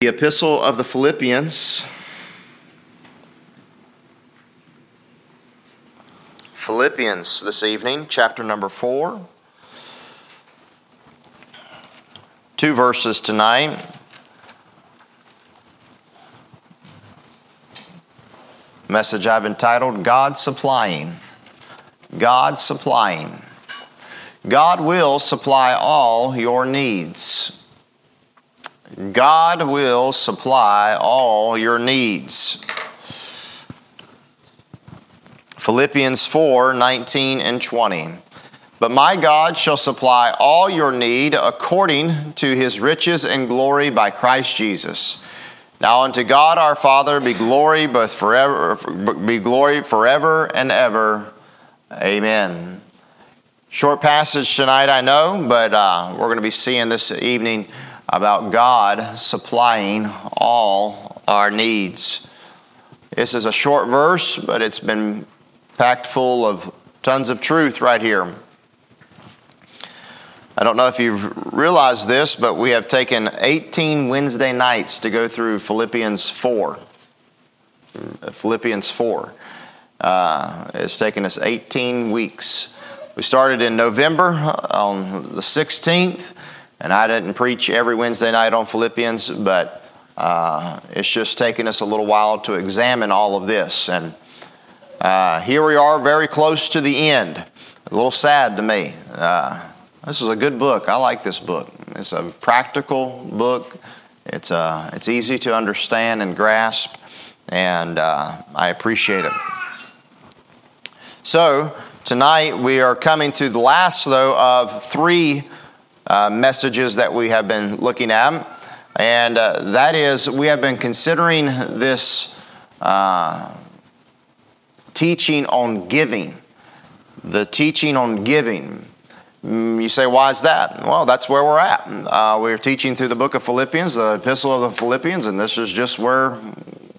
The Epistle of the Philippians. Philippians this evening, chapter number four. Two verses tonight. Message I've entitled God Supplying. God Supplying. God will supply all your needs. God will supply all your needs. Philippians 4 19 and 20. But my God shall supply all your need according to his riches and glory by Christ Jesus. Now unto God our Father be glory both forever be glory forever and ever. Amen. Short passage tonight, I know, but uh, we're going to be seeing this evening about God supplying all our needs. This is a short verse, but it's been packed full of tons of truth right here. I don't know if you've realized this, but we have taken 18 Wednesday nights to go through Philippians 4. Philippians 4. Uh, it's taken us 18 weeks. We started in November on the 16th and I didn't preach every Wednesday night on Philippians, but uh, it's just taken us a little while to examine all of this. And uh, here we are, very close to the end. A little sad to me. Uh, this is a good book. I like this book. It's a practical book. It's, uh, it's easy to understand and grasp, and uh, I appreciate it. So, tonight we are coming to the last, though, of three uh, messages that we have been looking at. And uh, that is, we have been considering this uh, teaching on giving. The teaching on giving. Mm, you say, why is that? Well, that's where we're at. Uh, we're teaching through the book of Philippians, the epistle of the Philippians, and this is just where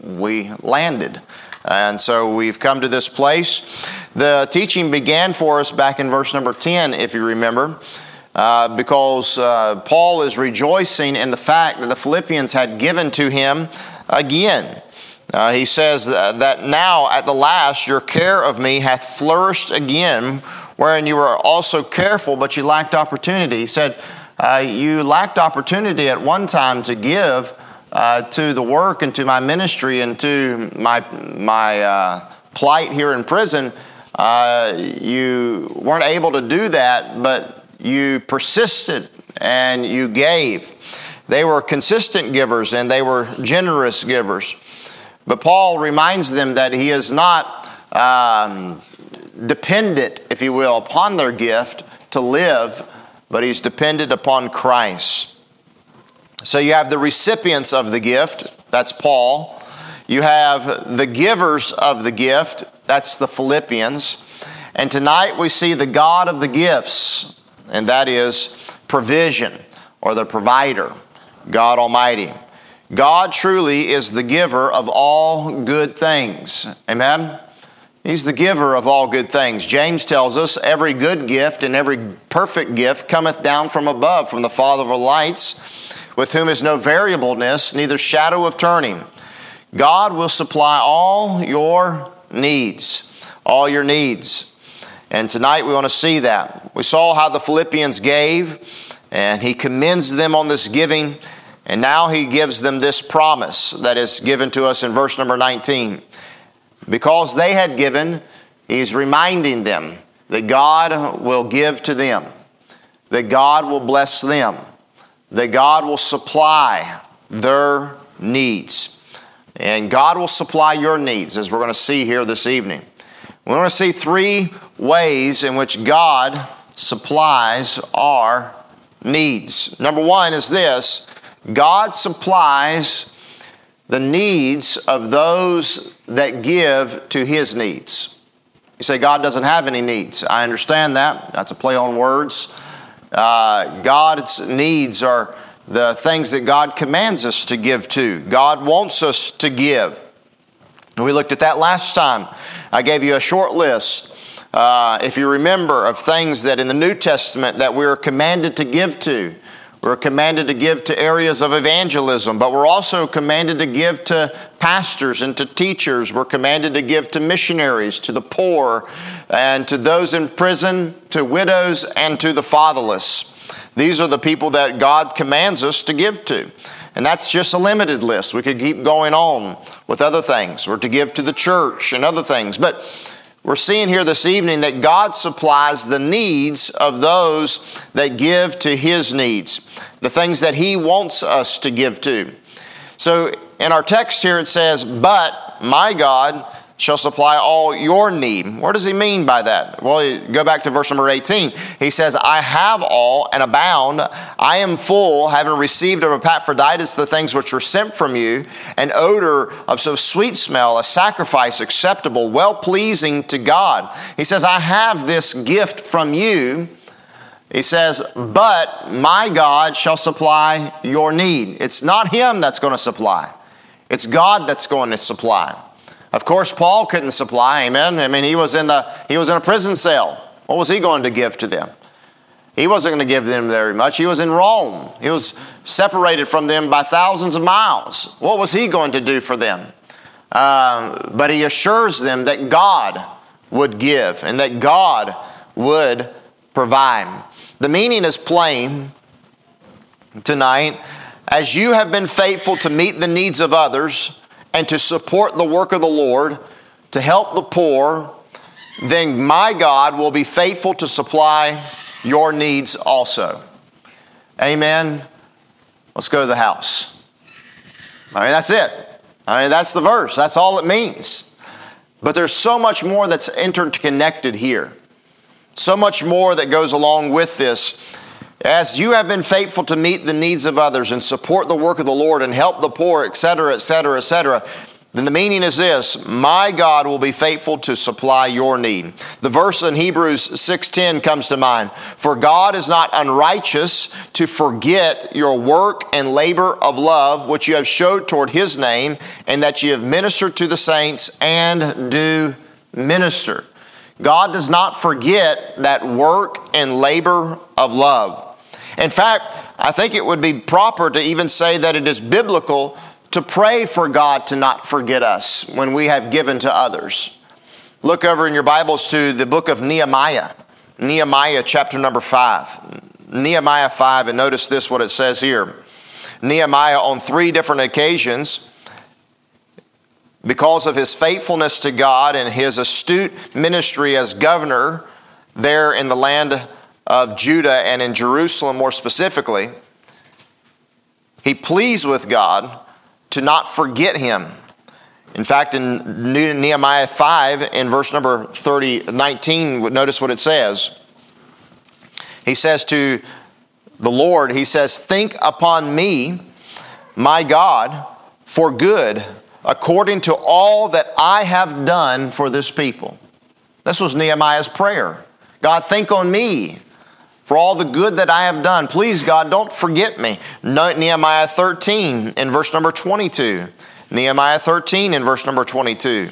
we landed. And so we've come to this place. The teaching began for us back in verse number 10, if you remember. Uh, because uh, Paul is rejoicing in the fact that the Philippians had given to him again. Uh, he says that now at the last your care of me hath flourished again, wherein you were also careful, but you lacked opportunity. He said, uh, You lacked opportunity at one time to give uh, to the work and to my ministry and to my, my plight here in prison. you weren't able to do that, but you persisted and you gave. They were consistent givers and they were generous givers. But Paul reminds them that he is not um, dependent, if you will, upon their gift to live, but he's dependent upon Christ. So you have the recipients of the gift, that's Paul. You have the givers of the gift, that's the Philippians. And tonight we see the God of the gifts, and that is provision or the provider, God Almighty. God truly is the giver of all good things. Amen? He's the giver of all good things. James tells us every good gift and every perfect gift cometh down from above, from the Father of lights, with whom is no variableness, neither shadow of turning. God will supply all your needs, all your needs. And tonight we want to see that. We saw how the Philippians gave, and he commends them on this giving, and now he gives them this promise that is given to us in verse number 19. Because they had given, he's reminding them that God will give to them, that God will bless them, that God will supply their needs. And God will supply your needs, as we're going to see here this evening. We want to see three ways in which God supplies our needs. Number one is this God supplies the needs of those that give to his needs. You say God doesn't have any needs. I understand that. That's a play on words. Uh, God's needs are the things that God commands us to give to. God wants us to give. We looked at that last time. I gave you a short list uh, if you remember, of things that in the New Testament that we are commanded to give to. We're commanded to give to areas of evangelism, but we're also commanded to give to pastors and to teachers. We're commanded to give to missionaries, to the poor, and to those in prison, to widows, and to the fatherless. These are the people that God commands us to give to. And that's just a limited list. We could keep going on with other things. We're to give to the church and other things. But we're seeing here this evening that God supplies the needs of those that give to His needs, the things that He wants us to give to. So in our text here it says, But my God shall supply all your need. What does he mean by that? Well, go back to verse number 18. He says, I have all and abound. I am full, having received of Epaphroditus the things which were sent from you, an odor of so sweet smell, a sacrifice acceptable, well pleasing to God. He says, I have this gift from you. He says, But my God shall supply your need. It's not Him that's going to supply, it's God that's going to supply. Of course, Paul couldn't supply, amen. I mean, he was in the he was in a prison cell. What was he going to give to them? He wasn't going to give them very much. He was in Rome. He was separated from them by thousands of miles. What was he going to do for them? Um, but he assures them that God would give and that God would provide. The meaning is plain tonight. As you have been faithful to meet the needs of others, and to support the work of the Lord, to help the poor, then my God will be faithful to supply your needs also. Amen. Let's go to the house. I mean, that's it. I mean, that's the verse. That's all it means. But there's so much more that's interconnected here. So much more that goes along with this. As you have been faithful to meet the needs of others and support the work of the Lord and help the poor, etc., etc., etc., then the meaning is this my god will be faithful to supply your need the verse in hebrews 6.10 comes to mind for god is not unrighteous to forget your work and labor of love which you have showed toward his name and that you have ministered to the saints and do minister god does not forget that work and labor of love in fact, I think it would be proper to even say that it is biblical to pray for God to not forget us when we have given to others. Look over in your Bibles to the book of Nehemiah, Nehemiah chapter number 5. Nehemiah 5, and notice this what it says here. Nehemiah, on three different occasions, because of his faithfulness to God and his astute ministry as governor there in the land of Judah and in Jerusalem more specifically, he pleads with God to not forget him. In fact, in Nehemiah 5, in verse number 30, 19, notice what it says. He says to the Lord, He says, Think upon me, my God, for good, according to all that I have done for this people. This was Nehemiah's prayer. God, think on me for all the good that I have done. Please, God, don't forget me. Nehemiah 13 in verse number 22. Nehemiah 13 in verse number 22.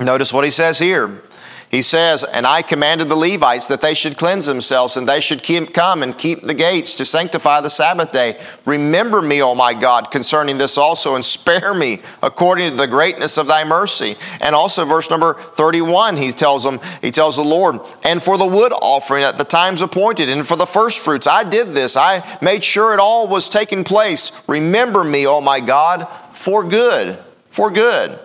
Notice what he says here. He says, And I commanded the Levites that they should cleanse themselves, and they should keep, come and keep the gates to sanctify the Sabbath day. Remember me, O my God, concerning this also, and spare me according to the greatness of thy mercy. And also, verse number 31, he tells them, he tells the Lord, and for the wood offering at the times appointed, and for the first fruits, I did this. I made sure it all was taking place. Remember me, O my God, for good. For good.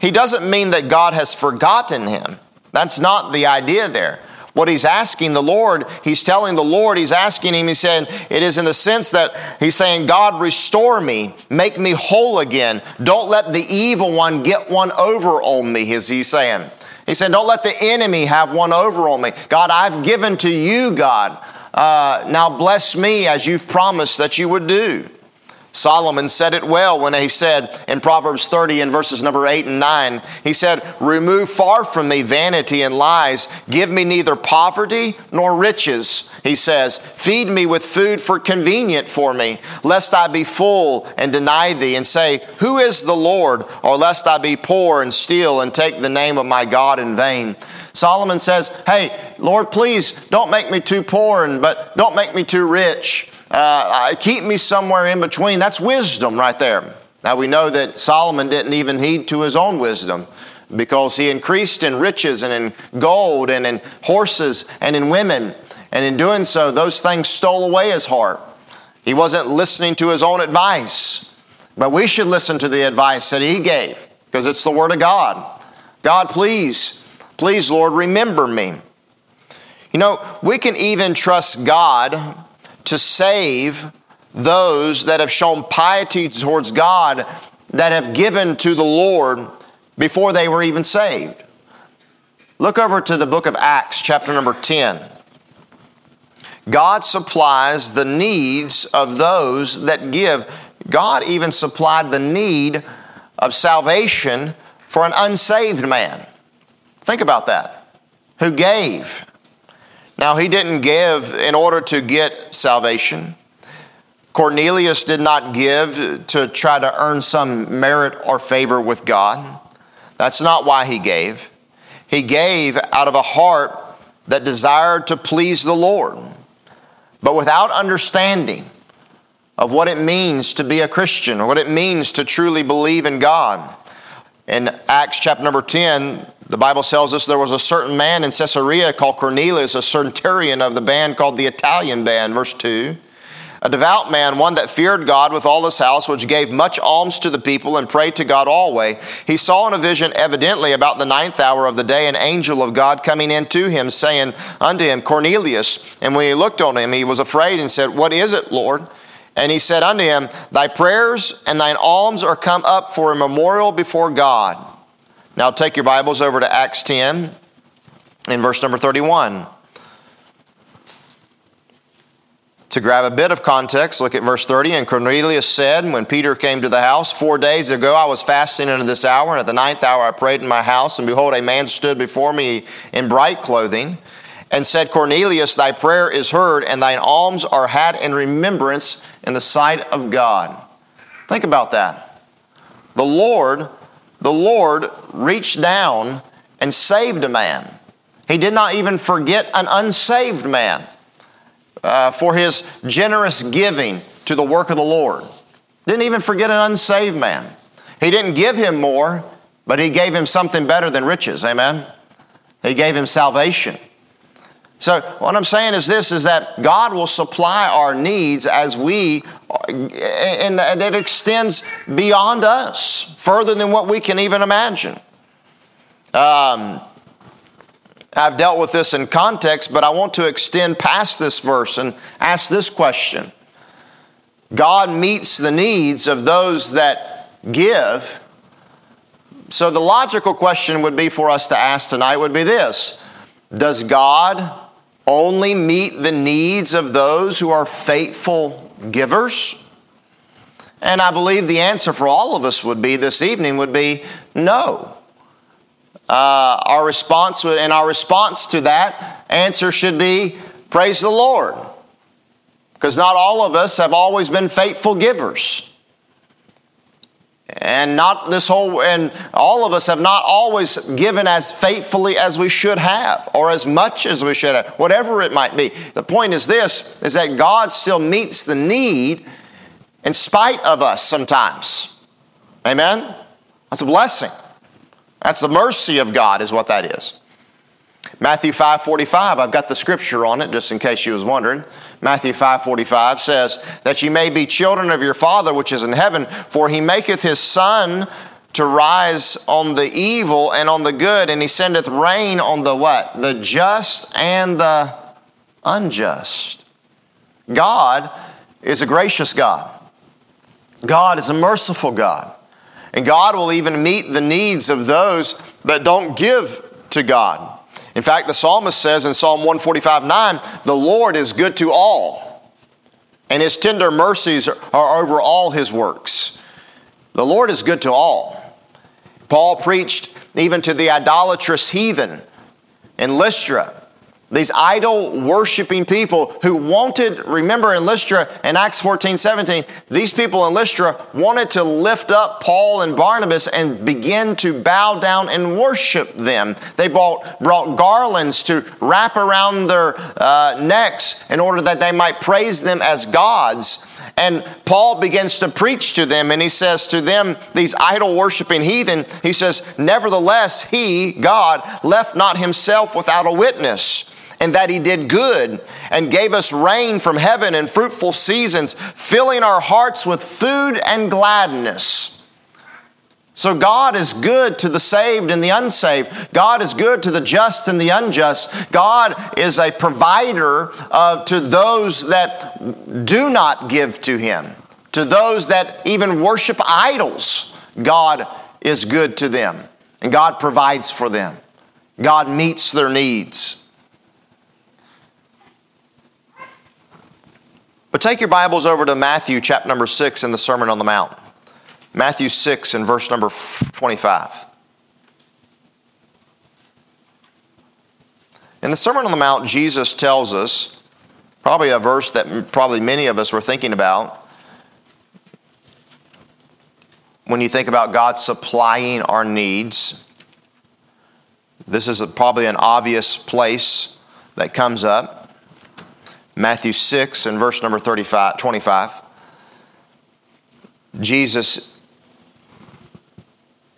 He doesn't mean that God has forgotten him. That's not the idea there. What he's asking the Lord, he's telling the Lord, he's asking him, he said, it is in the sense that he's saying, God, restore me, make me whole again. Don't let the evil one get one over on me, as he's saying. He said, Don't let the enemy have one over on me. God, I've given to you, God. Uh, now bless me as you've promised that you would do. Solomon said it well when he said in Proverbs 30 in verses number 8 and 9, he said, Remove far from me vanity and lies. Give me neither poverty nor riches. He says, Feed me with food for convenient for me, lest I be full and deny thee and say, Who is the Lord? Or lest I be poor and steal and take the name of my God in vain. Solomon says, Hey, Lord, please don't make me too poor, and, but don't make me too rich. Uh, keep me somewhere in between. That's wisdom right there. Now we know that Solomon didn't even heed to his own wisdom because he increased in riches and in gold and in horses and in women. And in doing so, those things stole away his heart. He wasn't listening to his own advice. But we should listen to the advice that he gave because it's the Word of God. God, please, please, Lord, remember me. You know, we can even trust God to save those that have shown piety towards God, that have given to the Lord before they were even saved. Look over to the book of Acts, chapter number 10. God supplies the needs of those that give. God even supplied the need of salvation for an unsaved man. Think about that. Who gave? Now, he didn't give in order to get salvation. Cornelius did not give to try to earn some merit or favor with God. That's not why he gave. He gave out of a heart that desired to please the Lord, but without understanding of what it means to be a Christian or what it means to truly believe in God. In Acts chapter number 10, the Bible tells us there was a certain man in Caesarea called Cornelius, a centurion of the band called the Italian band, verse 2 a devout man, one that feared God with all his house, which gave much alms to the people and prayed to God always. He saw in a vision, evidently about the ninth hour of the day, an angel of God coming in to him, saying unto him, Cornelius. And when he looked on him, he was afraid and said, What is it, Lord? And he said unto him, Thy prayers and thine alms are come up for a memorial before God. Now take your Bibles over to Acts 10 in verse number 31. To grab a bit of context, look at verse 30. And Cornelius said, When Peter came to the house, four days ago I was fasting unto this hour, and at the ninth hour I prayed in my house, and behold, a man stood before me in bright clothing, and said, Cornelius, thy prayer is heard, and thine alms are had in remembrance in the sight of God. Think about that. The Lord, the Lord reached down and saved a man. He did not even forget an unsaved man uh, for his generous giving to the work of the Lord. Didn't even forget an unsaved man. He didn't give him more, but he gave him something better than riches. Amen. He gave him salvation. So what I'm saying is this is that God will supply our needs as we and that extends beyond us, further than what we can even imagine. Um, I've dealt with this in context, but I want to extend past this verse and ask this question God meets the needs of those that give. So the logical question would be for us to ask tonight would be this Does God only meet the needs of those who are faithful givers? And I believe the answer for all of us would be this evening would be no uh, our response and our response to that answer should be praise the Lord. Because not all of us have always been faithful givers. And not this whole, and all of us have not always given as faithfully as we should have, or as much as we should have, whatever it might be. The point is this is that God still meets the need in spite of us sometimes. Amen? That's a blessing. That's the mercy of God, is what that is. Matthew 5:45, I've got the scripture on it just in case you was wondering. Matthew 5:45 says, That ye may be children of your Father which is in heaven, for he maketh his sun to rise on the evil and on the good, and he sendeth rain on the what? The just and the unjust. God is a gracious God. God is a merciful God. And God will even meet the needs of those that don't give to God. In fact, the psalmist says in Psalm 145 9, the Lord is good to all, and his tender mercies are over all his works. The Lord is good to all. Paul preached even to the idolatrous heathen in Lystra these idol worshiping people who wanted, remember in Lystra in Acts 14 17, these people in Lystra wanted to lift up Paul and Barnabas and begin to bow down and worship them. They brought, brought garlands to wrap around their uh, necks in order that they might praise them as gods. And Paul begins to preach to them, and he says to them, these idol worshiping heathen, he says, Nevertheless, he, God, left not himself without a witness and that he did good and gave us rain from heaven and fruitful seasons, filling our hearts with food and gladness. So, God is good to the saved and the unsaved. God is good to the just and the unjust. God is a provider uh, to those that do not give to Him, to those that even worship idols. God is good to them, and God provides for them. God meets their needs. But take your Bibles over to Matthew chapter number 6 in the Sermon on the Mount. Matthew 6 and verse number 25. In the Sermon on the Mount, Jesus tells us, probably a verse that probably many of us were thinking about, when you think about God supplying our needs. This is a, probably an obvious place that comes up. Matthew 6 and verse number 35, 25. Jesus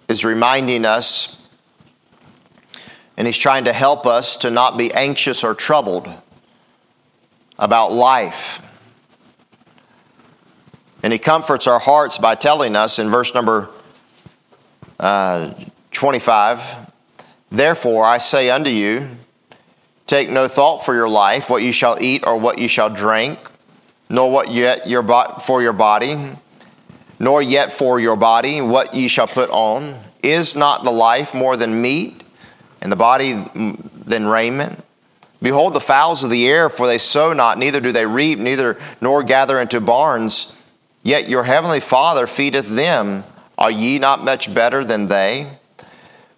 is reminding us, and he's trying to help us to not be anxious or troubled about life. And he comforts our hearts by telling us in verse number uh, 25 Therefore I say unto you, Take no thought for your life, what you shall eat or what you shall drink, nor what yet your bo- for your body, nor yet for your body what ye shall put on. Is not the life more than meat, and the body than raiment? Behold the fowls of the air, for they sow not, neither do they reap, neither nor gather into barns, yet your heavenly Father feedeth them. Are ye not much better than they?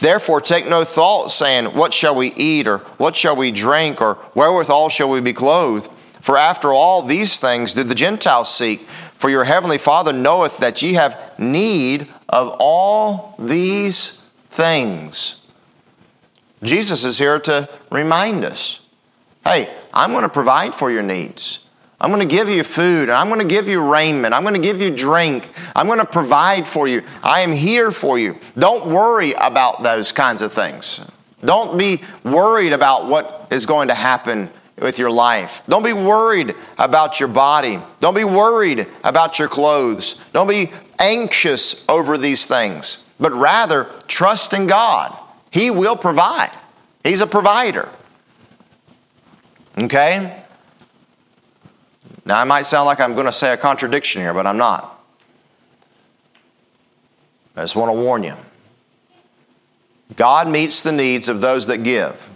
Therefore, take no thought, saying, What shall we eat, or what shall we drink, or wherewithal shall we be clothed? For after all these things do the Gentiles seek. For your heavenly Father knoweth that ye have need of all these things. Jesus is here to remind us hey, I'm going to provide for your needs. I'm going to give you food, and I'm going to give you raiment. I'm going to give you drink. I'm going to provide for you. I am here for you. Don't worry about those kinds of things. Don't be worried about what is going to happen with your life. Don't be worried about your body. Don't be worried about your clothes. Don't be anxious over these things, but rather trust in God. He will provide, He's a provider. Okay? Now, I might sound like I'm going to say a contradiction here, but I'm not. I just want to warn you. God meets the needs of those that give.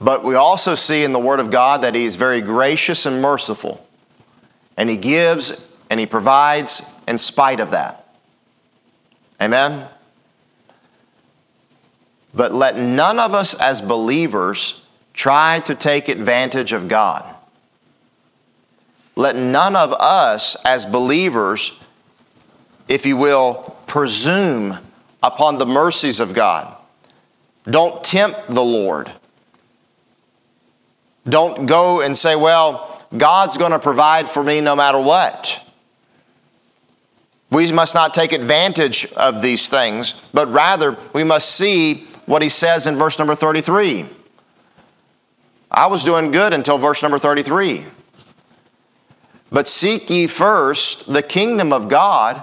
But we also see in the Word of God that He's very gracious and merciful. And He gives and He provides in spite of that. Amen? But let none of us as believers try to take advantage of God. Let none of us as believers, if you will, presume upon the mercies of God. Don't tempt the Lord. Don't go and say, well, God's going to provide for me no matter what. We must not take advantage of these things, but rather we must see what he says in verse number 33. I was doing good until verse number 33. But seek ye first the kingdom of God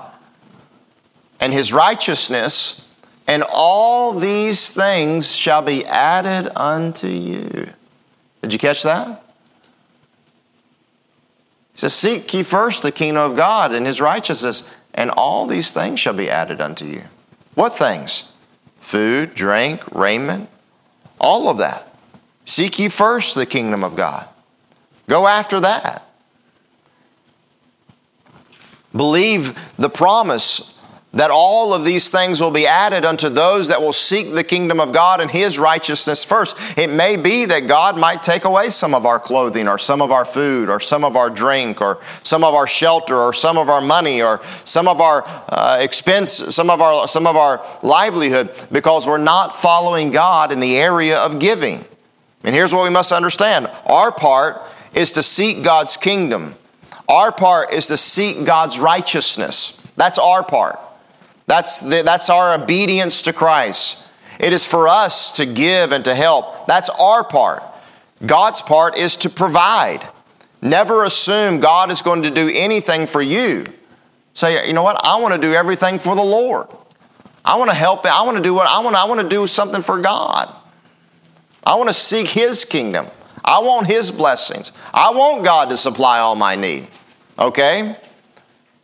and his righteousness, and all these things shall be added unto you. Did you catch that? He says, Seek ye first the kingdom of God and his righteousness, and all these things shall be added unto you. What things? Food, drink, raiment, all of that. Seek ye first the kingdom of God. Go after that. Believe the promise that all of these things will be added unto those that will seek the kingdom of God and His righteousness first. It may be that God might take away some of our clothing, or some of our food, or some of our drink, or some of our shelter, or some of our money, or some of our uh, expense, some of our some of our livelihood, because we're not following God in the area of giving. And here's what we must understand: our part is to seek God's kingdom. Our part is to seek God's righteousness. That's our part. That's, the, that's our obedience to Christ. It is for us to give and to help. That's our part. God's part is to provide. Never assume God is going to do anything for you. Say, you know what? I want to do everything for the Lord. I want to help. I want to do what I want. I want to do something for God. I want to seek His kingdom. I want His blessings. I want God to supply all my need. Okay?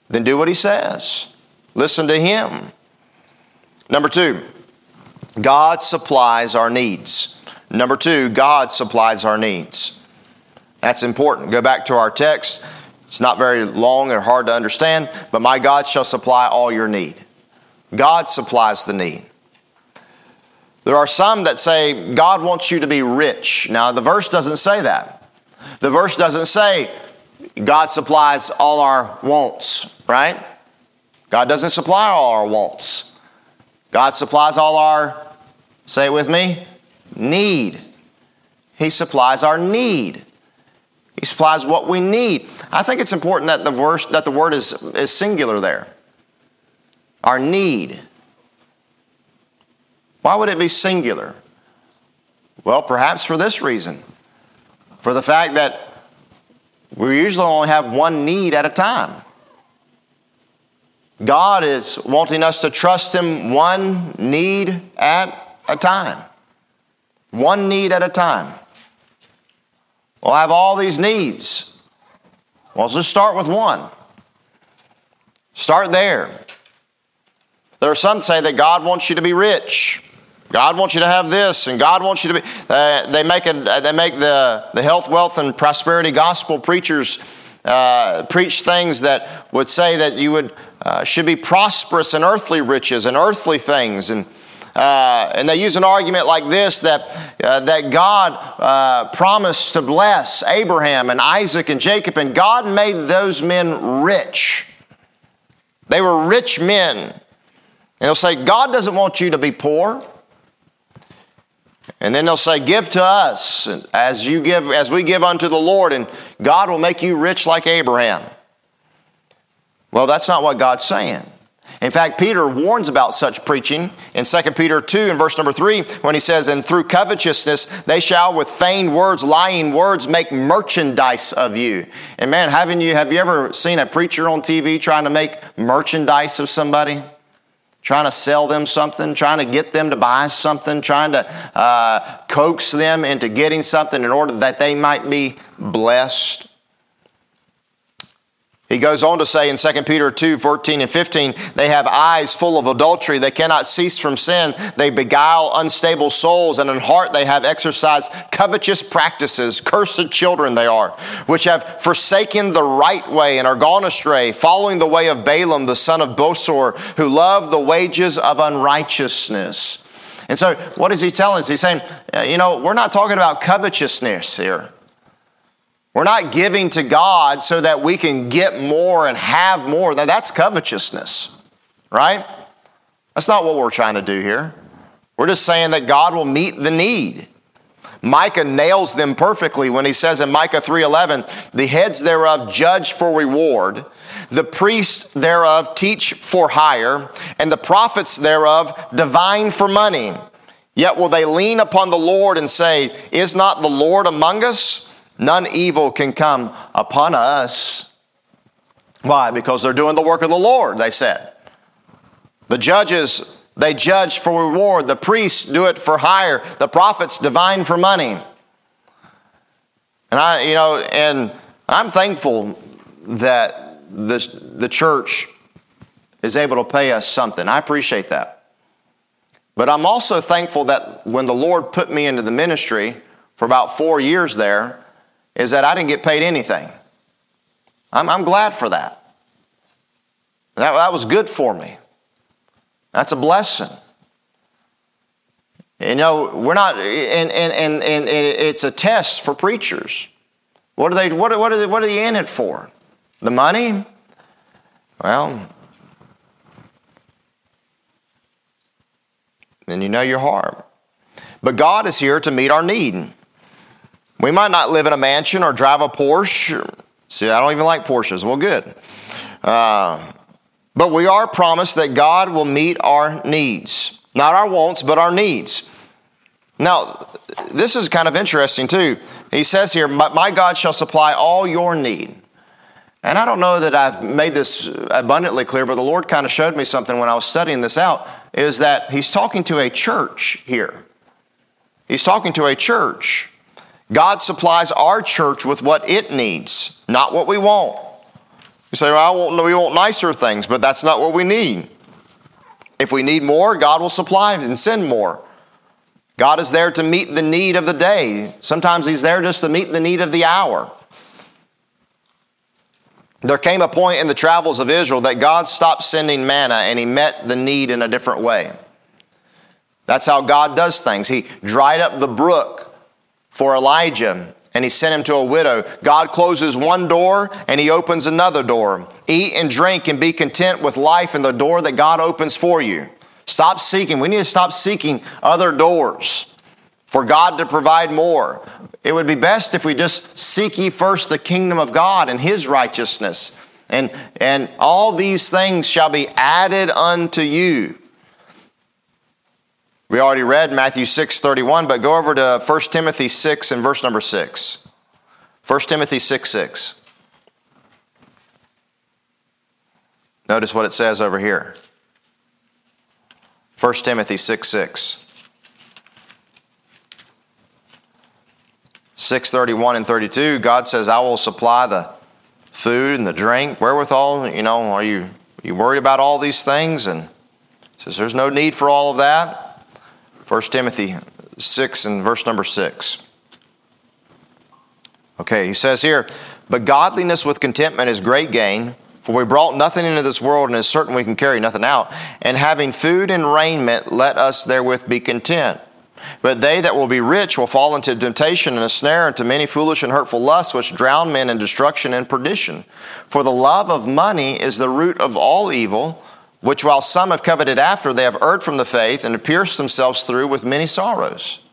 Then do what He says. Listen to Him. Number two, God supplies our needs. Number two, God supplies our needs. That's important. Go back to our text. It's not very long or hard to understand, but my God shall supply all your need. God supplies the need. There are some that say God wants you to be rich. Now, the verse doesn't say that. The verse doesn't say God supplies all our wants, right? God doesn't supply all our wants. God supplies all our, say it with me, need. He supplies our need. He supplies what we need. I think it's important that the verse that the word is, is singular there. Our need. Why would it be singular? Well, perhaps for this reason. For the fact that we usually only have one need at a time. God is wanting us to trust Him one need at a time. One need at a time. Well, I have all these needs. Well, let's start with one. Start there. There are some say that God wants you to be rich. God wants you to have this, and God wants you to be. Uh, they make, a, they make the, the health, wealth, and prosperity gospel preachers uh, preach things that would say that you would uh, should be prosperous in earthly riches and earthly things. And, uh, and they use an argument like this that, uh, that God uh, promised to bless Abraham and Isaac and Jacob, and God made those men rich. They were rich men. And they'll say, God doesn't want you to be poor. And then they'll say, Give to us as you give, as we give unto the Lord, and God will make you rich like Abraham. Well, that's not what God's saying. In fact, Peter warns about such preaching in 2 Peter 2 and verse number 3 when he says, And through covetousness they shall with feigned words, lying words, make merchandise of you. And man, haven't you, have you ever seen a preacher on TV trying to make merchandise of somebody? Trying to sell them something, trying to get them to buy something, trying to uh, coax them into getting something in order that they might be blessed. He goes on to say in 2 Peter 2 14 and 15, they have eyes full of adultery. They cannot cease from sin. They beguile unstable souls, and in heart they have exercised covetous practices. Cursed children they are, which have forsaken the right way and are gone astray, following the way of Balaam, the son of Bosor, who loved the wages of unrighteousness. And so, what is he telling us? He's saying, you know, we're not talking about covetousness here. We're not giving to God so that we can get more and have more. Now, that's covetousness, right? That's not what we're trying to do here. We're just saying that God will meet the need. Micah nails them perfectly when he says in Micah 3:11, "The heads thereof judge for reward, the priests thereof teach for hire, and the prophets thereof divine for money. Yet will they lean upon the Lord and say, Is not the Lord among us?" None evil can come upon us. Why? Because they're doing the work of the Lord, they said. The judges, they judge for reward. The priests do it for hire. The prophets divine for money. And I, you know, and I'm thankful that the, the church is able to pay us something. I appreciate that. But I'm also thankful that when the Lord put me into the ministry for about four years there, is that I didn't get paid anything. I'm, I'm glad for that. that. That was good for me. That's a blessing. You know, we're not, and, and, and, and it's a test for preachers. What are they, what, what, are they, what are they in it for? The money? Well, then you know your heart. But God is here to meet our need. We might not live in a mansion or drive a Porsche. See, I don't even like Porsches. Well, good. Uh, but we are promised that God will meet our needs. Not our wants, but our needs. Now, this is kind of interesting too. He says here, My God shall supply all your need. And I don't know that I've made this abundantly clear, but the Lord kind of showed me something when I was studying this out is that He's talking to a church here. He's talking to a church. God supplies our church with what it needs, not what we want. You say, well, I want, we want nicer things, but that's not what we need. If we need more, God will supply and send more. God is there to meet the need of the day. Sometimes He's there just to meet the need of the hour. There came a point in the travels of Israel that God stopped sending manna and He met the need in a different way. That's how God does things. He dried up the brook for Elijah and he sent him to a widow. God closes one door and he opens another door. Eat and drink and be content with life in the door that God opens for you. Stop seeking. We need to stop seeking other doors for God to provide more. It would be best if we just seek ye first the kingdom of God and his righteousness. And, and all these things shall be added unto you. We already read Matthew 6 31, but go over to 1 Timothy 6 and verse number 6. 1 Timothy 6 6. Notice what it says over here. 1 Timothy 6 6. 631 and 32, God says, I will supply the food and the drink, wherewithal, you know, are you, are you worried about all these things? And says there's no need for all of that. 1 Timothy 6 and verse number 6. Okay, he says here, but godliness with contentment is great gain. For we brought nothing into this world, and it is certain we can carry nothing out. And having food and raiment, let us therewith be content. But they that will be rich will fall into temptation and a snare, into many foolish and hurtful lusts, which drown men in destruction and perdition. For the love of money is the root of all evil which while some have coveted after, they have erred from the faith and have pierced themselves through with many sorrows.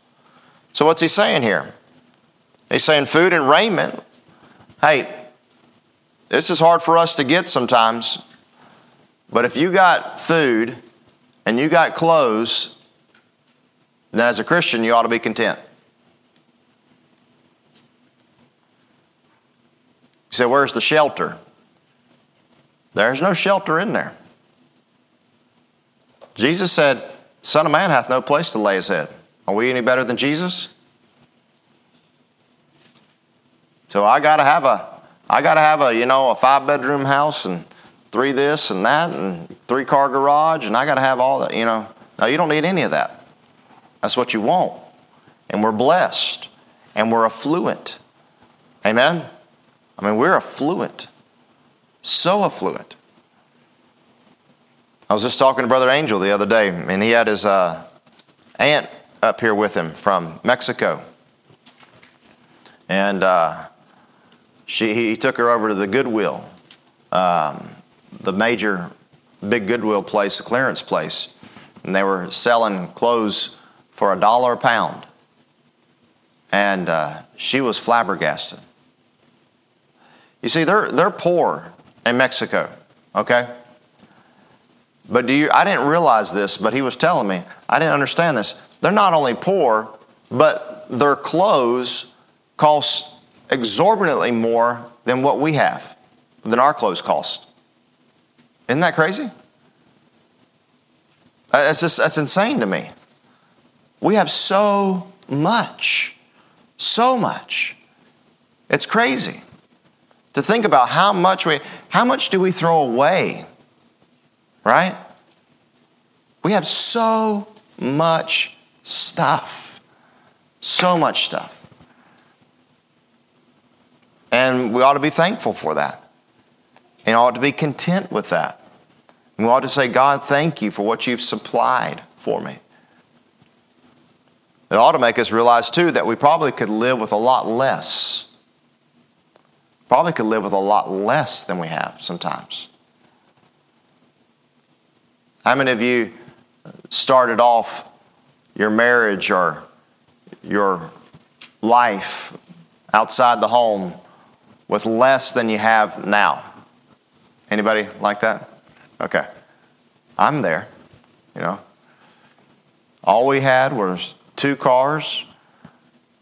So, what's he saying here? He's saying food and raiment. Hey, this is hard for us to get sometimes, but if you got food and you got clothes, then as a Christian, you ought to be content. You say, Where's the shelter? There's no shelter in there. Jesus said, Son of Man hath no place to lay his head. Are we any better than Jesus? So I gotta have a I gotta have a, you know, a five bedroom house and three this and that and three car garage and I gotta have all that, you know. No, you don't need any of that. That's what you want. And we're blessed and we're affluent. Amen? I mean, we're affluent. So affluent. I was just talking to Brother Angel the other day, and he had his uh, aunt up here with him from Mexico. And uh, she, he took her over to the Goodwill, um, the major big Goodwill place, the clearance place. And they were selling clothes for a dollar a pound. And uh, she was flabbergasted. You see, they're, they're poor in Mexico, okay? But do you, I didn't realize this, but he was telling me, I didn't understand this. They're not only poor, but their clothes cost exorbitantly more than what we have, than our clothes cost. Isn't that crazy? Uh, that's just that's insane to me. We have so much, so much. It's crazy. to think about how much we how much do we throw away? Right? We have so much stuff. So much stuff. And we ought to be thankful for that. And ought to be content with that. And we ought to say, God, thank you for what you've supplied for me. It ought to make us realize, too, that we probably could live with a lot less. Probably could live with a lot less than we have sometimes. How many of you started off your marriage or your life outside the home with less than you have now? Anybody like that? Okay. I'm there, you know. All we had was two cars.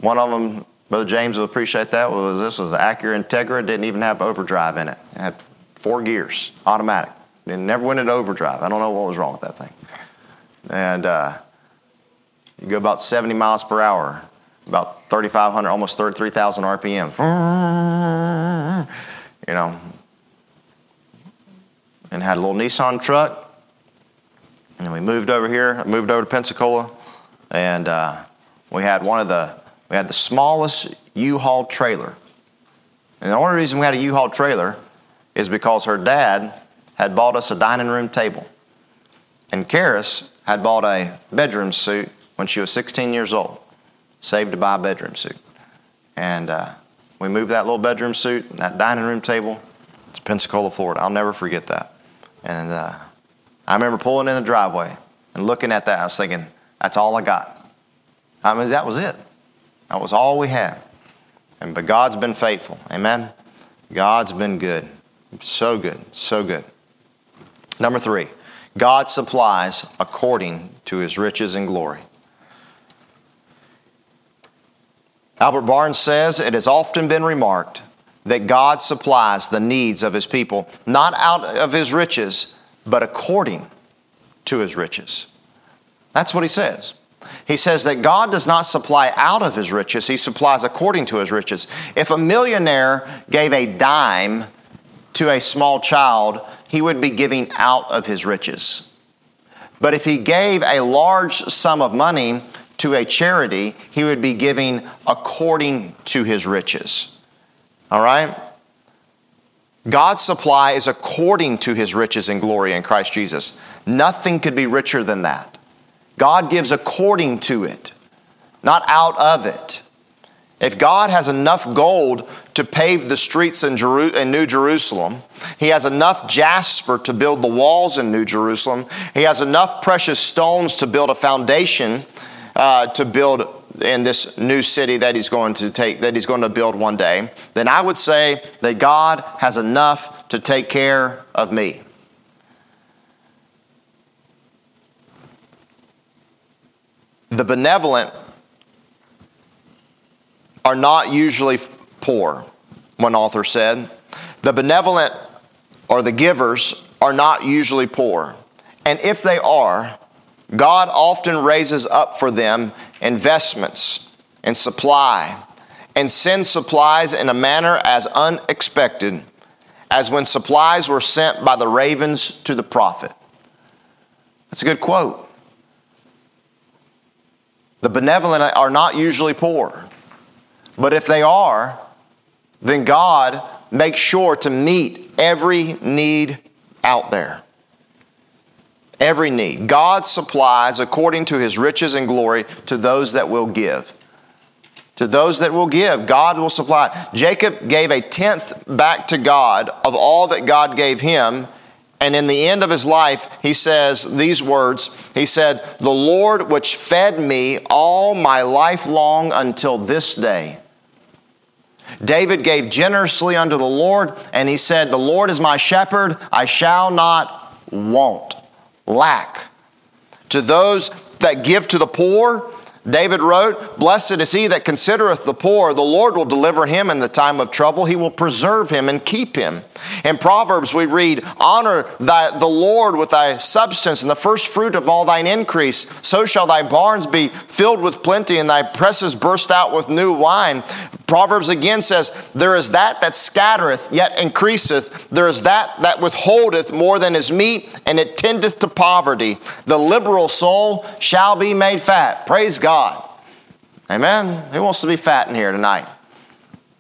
One of them, Brother James will appreciate that, was this was the Acura Integra, didn't even have overdrive in it. It had four gears, automatic. It never went into overdrive. I don't know what was wrong with that thing. And uh, you go about 70 miles per hour, about 3,500, almost 33,000 RPM. You know, and had a little Nissan truck. And we moved over here, I moved over to Pensacola, and uh, we had one of the, we had the smallest U-Haul trailer. And the only reason we had a U-Haul trailer is because her dad had bought us a dining room table. And Karis had bought a bedroom suit when she was 16 years old, saved to buy a bedroom suit. And uh, we moved that little bedroom suit and that dining room table to Pensacola, Florida. I'll never forget that. And uh, I remember pulling in the driveway and looking at that. I was thinking, that's all I got. I mean, that was it. That was all we had. And but God's been faithful. Amen. God's been good. So good. So good. Number three, God supplies according to his riches and glory. Albert Barnes says it has often been remarked that God supplies the needs of his people, not out of his riches, but according to his riches. That's what he says. He says that God does not supply out of his riches, he supplies according to his riches. If a millionaire gave a dime to a small child, he would be giving out of his riches. But if he gave a large sum of money to a charity, he would be giving according to his riches. All right? God's supply is according to his riches and glory in Christ Jesus. Nothing could be richer than that. God gives according to it, not out of it. If God has enough gold to pave the streets in, Jeru- in, New Jerusalem, He has enough jasper to build the walls in New Jerusalem, He has enough precious stones to build a foundation uh, to build in this new city that He's going to take, that He's going to build one day, then I would say that God has enough to take care of me. The benevolent are not usually poor, one author said. The benevolent or the givers are not usually poor. And if they are, God often raises up for them investments and supply and sends supplies in a manner as unexpected as when supplies were sent by the ravens to the prophet. That's a good quote. The benevolent are not usually poor. But if they are, then God makes sure to meet every need out there. Every need. God supplies according to his riches and glory to those that will give. To those that will give, God will supply. Jacob gave a tenth back to God of all that God gave him. And in the end of his life, he says these words He said, The Lord which fed me all my life long until this day David gave generously unto the Lord, and he said, The Lord is my shepherd, I shall not want, lack. To those that give to the poor, David wrote, Blessed is he that considereth the poor. The Lord will deliver him in the time of trouble. He will preserve him and keep him. In Proverbs, we read, Honor thy, the Lord with thy substance and the first fruit of all thine increase. So shall thy barns be filled with plenty and thy presses burst out with new wine. Proverbs again says, There is that that scattereth, yet increaseth. There is that that withholdeth more than is meet, and it tendeth to poverty. The liberal soul shall be made fat. Praise God. Amen. Who wants to be fat in here tonight?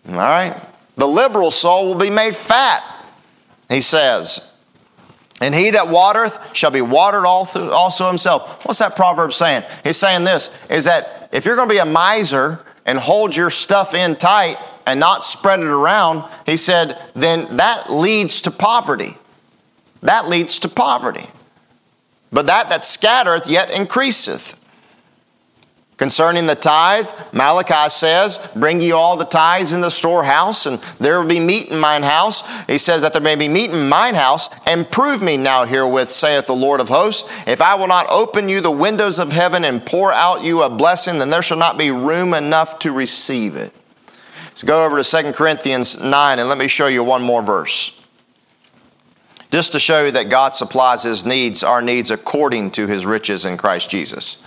All right. The liberal soul will be made fat, he says. And he that watereth shall be watered also himself. What's that proverb saying? He's saying this is that if you're going to be a miser and hold your stuff in tight and not spread it around, he said, then that leads to poverty. That leads to poverty. But that that scattereth yet increaseth. Concerning the tithe, Malachi says, Bring ye all the tithes in the storehouse, and there will be meat in mine house. He says that there may be meat in mine house, and prove me now herewith, saith the Lord of hosts. If I will not open you the windows of heaven and pour out you a blessing, then there shall not be room enough to receive it. So go over to 2 Corinthians 9, and let me show you one more verse. Just to show you that God supplies his needs, our needs, according to his riches in Christ Jesus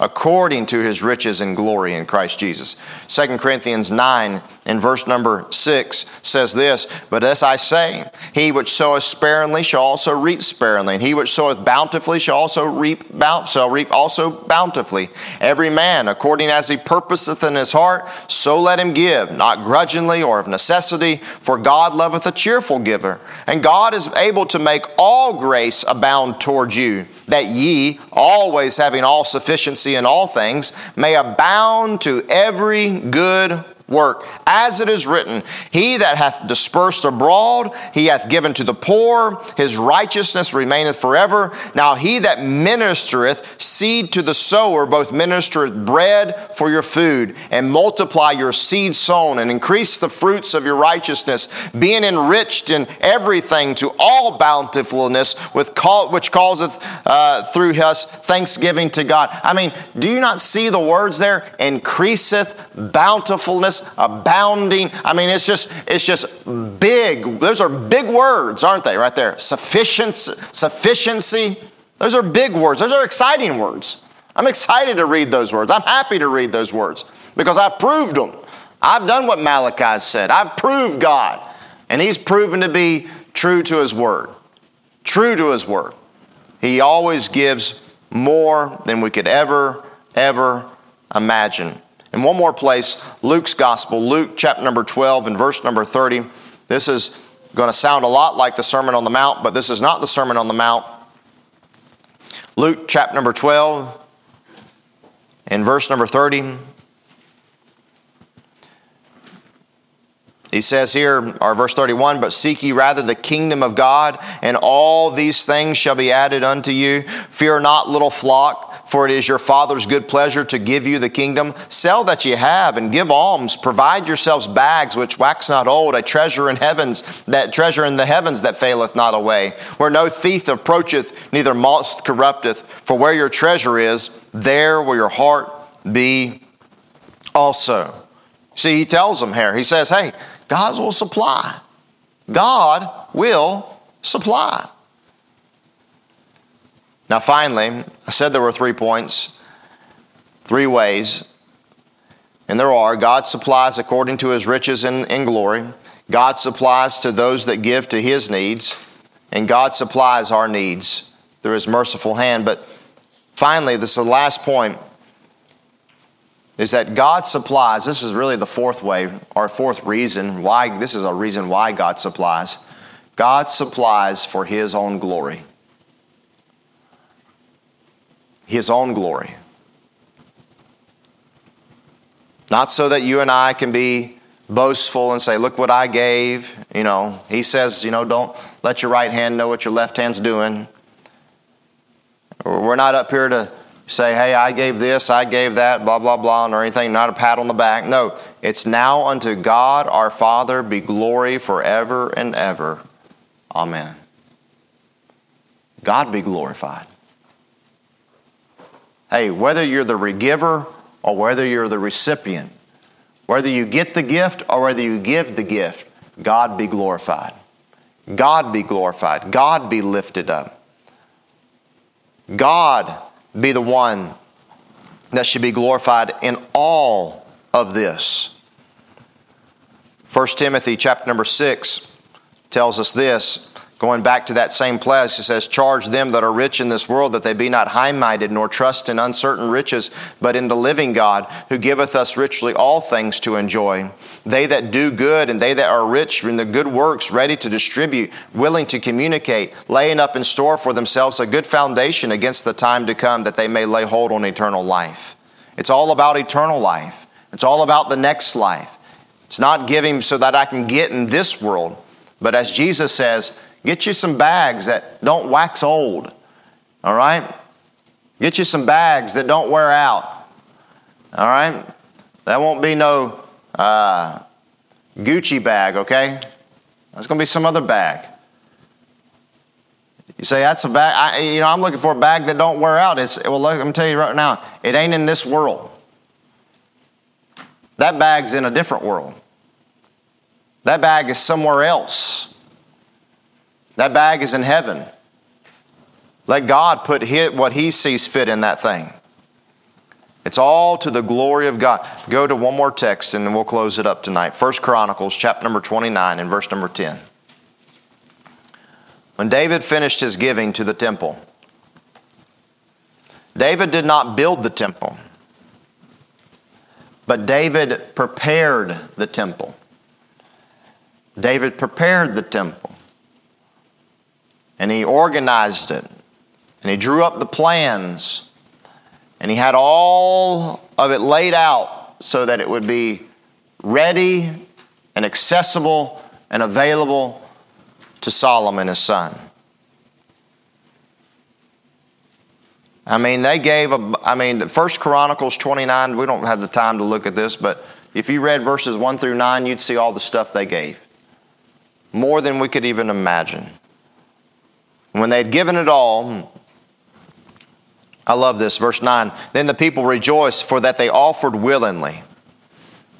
according to his riches and glory in Christ Jesus. 2 Corinthians 9 in verse number 6 says this But as I say, he which soweth sparingly shall also reap sparingly, and he which soweth bountifully shall also reap, shall reap also bountifully. Every man according as he purposeth in his heart, so let him give, not grudgingly or of necessity, for God loveth a cheerful giver. And God is able to make all grace abound toward you, that ye, always having all sufficiency, in all things, may abound to every good work. As it is written, He that hath dispersed abroad, he hath given to the poor, his righteousness remaineth forever. Now he that ministereth seed to the sower, both ministereth bread for your food, and multiply your seed sown, and increase the fruits of your righteousness, being enriched in everything to all bountifulness, with call, which causeth uh, through us thanksgiving to God. I mean, do you not see the words there? Increaseth bountifulness abounding. I mean, it's just, it's just big. Those are big words, aren't they, right there? Sufficiency, sufficiency. Those are big words. Those are exciting words. I'm excited to read those words. I'm happy to read those words because I've proved them. I've done what Malachi said. I've proved God. And he's proven to be true to his word. True to his word. He always gives more than we could ever, ever imagine. In one more place, Luke's gospel, Luke chapter number 12 and verse number 30. This is going to sound a lot like the Sermon on the Mount, but this is not the Sermon on the Mount. Luke chapter number 12 and verse number 30. He says here, or verse 31, but seek ye rather the kingdom of God, and all these things shall be added unto you. Fear not, little flock for it is your Father's good pleasure to give you the kingdom. Sell that ye have and give alms. Provide yourselves bags which wax not old, a treasure in heavens, that treasure in the heavens that faileth not away, where no thief approacheth, neither moth corrupteth. For where your treasure is, there will your heart be also. See, he tells them here, he says, hey, God will supply. God will supply. Now, finally, I said there were three points, three ways. And there are God supplies according to his riches in, in glory, God supplies to those that give to his needs, and God supplies our needs through his merciful hand. But finally, this is the last point is that God supplies. This is really the fourth way, or fourth reason why, this is a reason why God supplies. God supplies for his own glory his own glory. Not so that you and I can be boastful and say, Look what I gave. You know, he says, you know, don't let your right hand know what your left hand's doing. We're not up here to say, Hey, I gave this, I gave that, blah, blah, blah, or anything, not a pat on the back. No, it's now unto God our Father be glory forever and ever. Amen. God be glorified. Hey, whether you're the giver or whether you're the recipient, whether you get the gift or whether you give the gift, God be glorified. God be glorified, God be lifted up. God be the one that should be glorified in all of this. 1 Timothy chapter number 6 tells us this. Going back to that same place, it says, Charge them that are rich in this world that they be not high minded, nor trust in uncertain riches, but in the living God, who giveth us richly all things to enjoy. They that do good, and they that are rich in the good works, ready to distribute, willing to communicate, laying up in store for themselves a good foundation against the time to come, that they may lay hold on eternal life. It's all about eternal life, it's all about the next life. It's not giving so that I can get in this world, but as Jesus says, Get you some bags that don't wax old. All right? Get you some bags that don't wear out. All right? That won't be no uh, Gucci bag, okay? That's to be some other bag. You say that's a bag. I, you know, I'm looking for a bag that don't wear out. It's well. Me tell you right now, it ain't in this world. That bag's in a different world. That bag is somewhere else. That bag is in heaven. Let God put what He sees fit in that thing. It's all to the glory of God. Go to one more text and we'll close it up tonight. First Chronicles, chapter number 29 and verse number 10. When David finished his giving to the temple, David did not build the temple, but David prepared the temple. David prepared the temple and he organized it and he drew up the plans and he had all of it laid out so that it would be ready and accessible and available to Solomon his son. I mean, they gave a, I mean, First Chronicles 29, we don't have the time to look at this, but if you read verses 1 through 9, you'd see all the stuff they gave. More than we could even imagine. When they had given it all, I love this, verse 9. Then the people rejoiced for that they offered willingly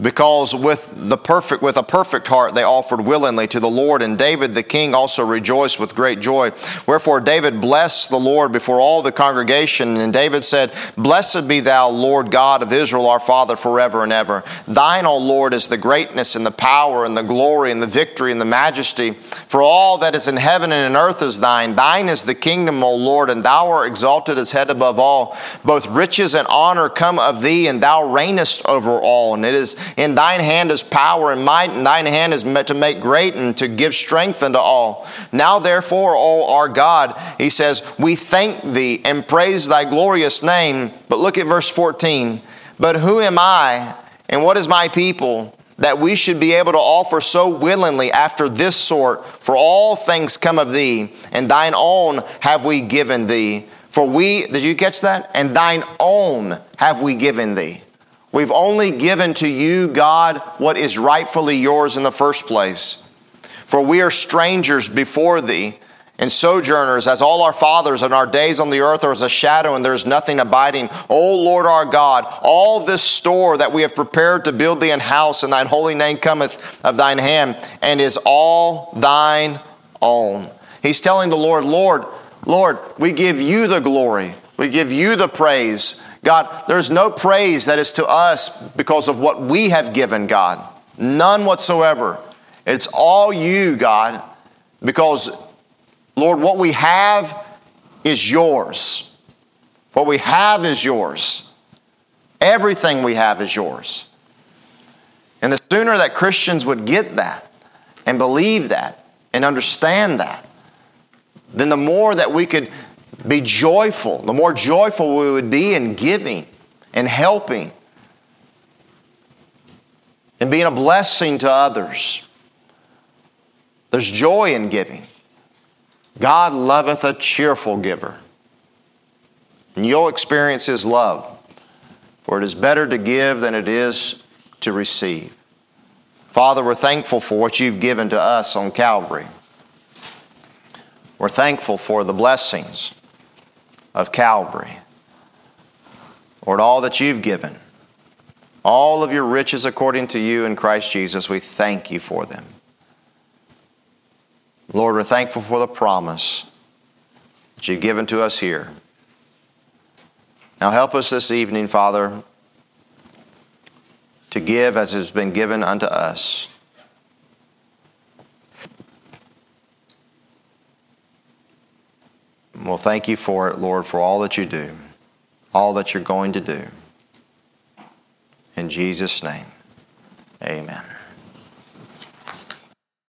because with the perfect with a perfect heart they offered willingly to the Lord. And David the king also rejoiced with great joy. Wherefore David blessed the Lord before all the congregation. And David said blessed be thou Lord God of Israel our father forever and ever. Thine O Lord is the greatness and the power and the glory and the victory and the majesty. For all that is in heaven and in earth is thine. Thine is the kingdom O Lord and thou art exalted as head above all. Both riches and honor come of thee and thou reignest over all. And it is in thine hand is power and might, and thine hand is meant to make great and to give strength unto all. Now, therefore, O our God, he says, we thank thee and praise thy glorious name. But look at verse 14. But who am I and what is my people? that we should be able to offer so willingly after this sort, for all things come of thee, and thine own have we given thee. For we, did you catch that? And thine own have we given thee. We've only given to you, God, what is rightfully yours in the first place. For we are strangers before thee and sojourners, as all our fathers, and our days on the earth are as a shadow, and there is nothing abiding. O Lord our God, all this store that we have prepared to build thee an house, and thine holy name cometh of thine hand, and is all thine own. He's telling the Lord, Lord, Lord, we give you the glory, we give you the praise. God, there's no praise that is to us because of what we have given, God. None whatsoever. It's all you, God, because, Lord, what we have is yours. What we have is yours. Everything we have is yours. And the sooner that Christians would get that and believe that and understand that, then the more that we could be joyful, the more joyful we would be in giving and helping and being a blessing to others. There's joy in giving. God loveth a cheerful giver. And you'll experience His love, for it is better to give than it is to receive. Father, we're thankful for what you've given to us on Calvary. We're thankful for the blessings of Calvary. Lord, all that you've given, all of your riches according to you in Christ Jesus, we thank you for them. Lord, we're thankful for the promise that you've given to us here. Now help us this evening, Father, to give as has been given unto us. Well, thank you for it, Lord, for all that you do, all that you're going to do. In Jesus' name, amen.